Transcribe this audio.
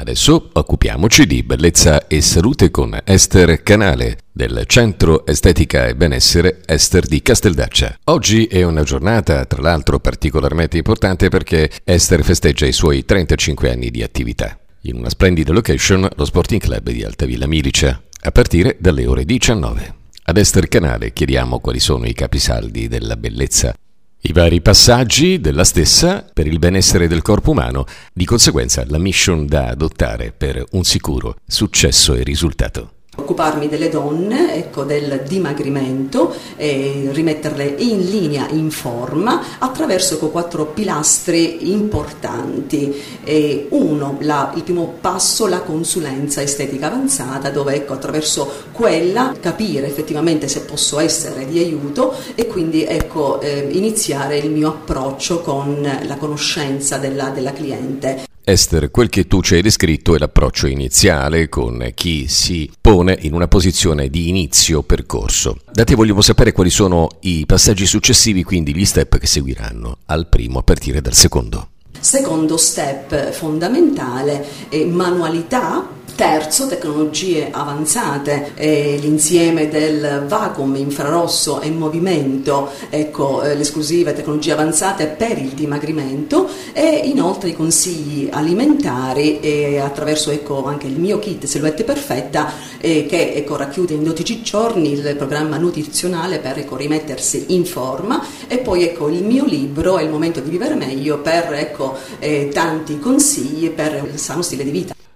Adesso occupiamoci di bellezza e salute con Esther Canale del Centro Estetica e Benessere Esther di Casteldaccia. Oggi è una giornata, tra l'altro, particolarmente importante perché Esther festeggia i suoi 35 anni di attività. In una splendida location, lo Sporting Club di Altavilla Milicia, a partire dalle ore 19. Ad Esther Canale chiediamo quali sono i capisaldi della bellezza i vari passaggi della stessa per il benessere del corpo umano, di conseguenza la mission da adottare per un sicuro successo e risultato occuparmi delle donne, ecco, del dimagrimento, e rimetterle in linea, in forma, attraverso ecco, quattro pilastri importanti. E uno, la, il primo passo, la consulenza estetica avanzata, dove ecco, attraverso quella capire effettivamente se posso essere di aiuto e quindi ecco, eh, iniziare il mio approccio con la conoscenza della, della cliente. Esther, quel che tu ci hai descritto è l'approccio iniziale con chi si pone in una posizione di inizio percorso. Da te vogliamo sapere quali sono i passaggi successivi, quindi gli step che seguiranno al primo a partire dal secondo. Secondo step fondamentale è manualità Terzo, tecnologie avanzate, eh, l'insieme del vacuum infrarosso e movimento, ecco, eh, le esclusive tecnologie avanzate per il dimagrimento e inoltre i consigli alimentari eh, attraverso ecco, anche il mio kit Silhouette Perfetta eh, che ecco, racchiude in 12 giorni il programma nutrizionale per ecco, rimettersi in forma e poi ecco, il mio libro è il momento di vivere meglio per ecco, eh, tanti consigli per il sano stile di vita.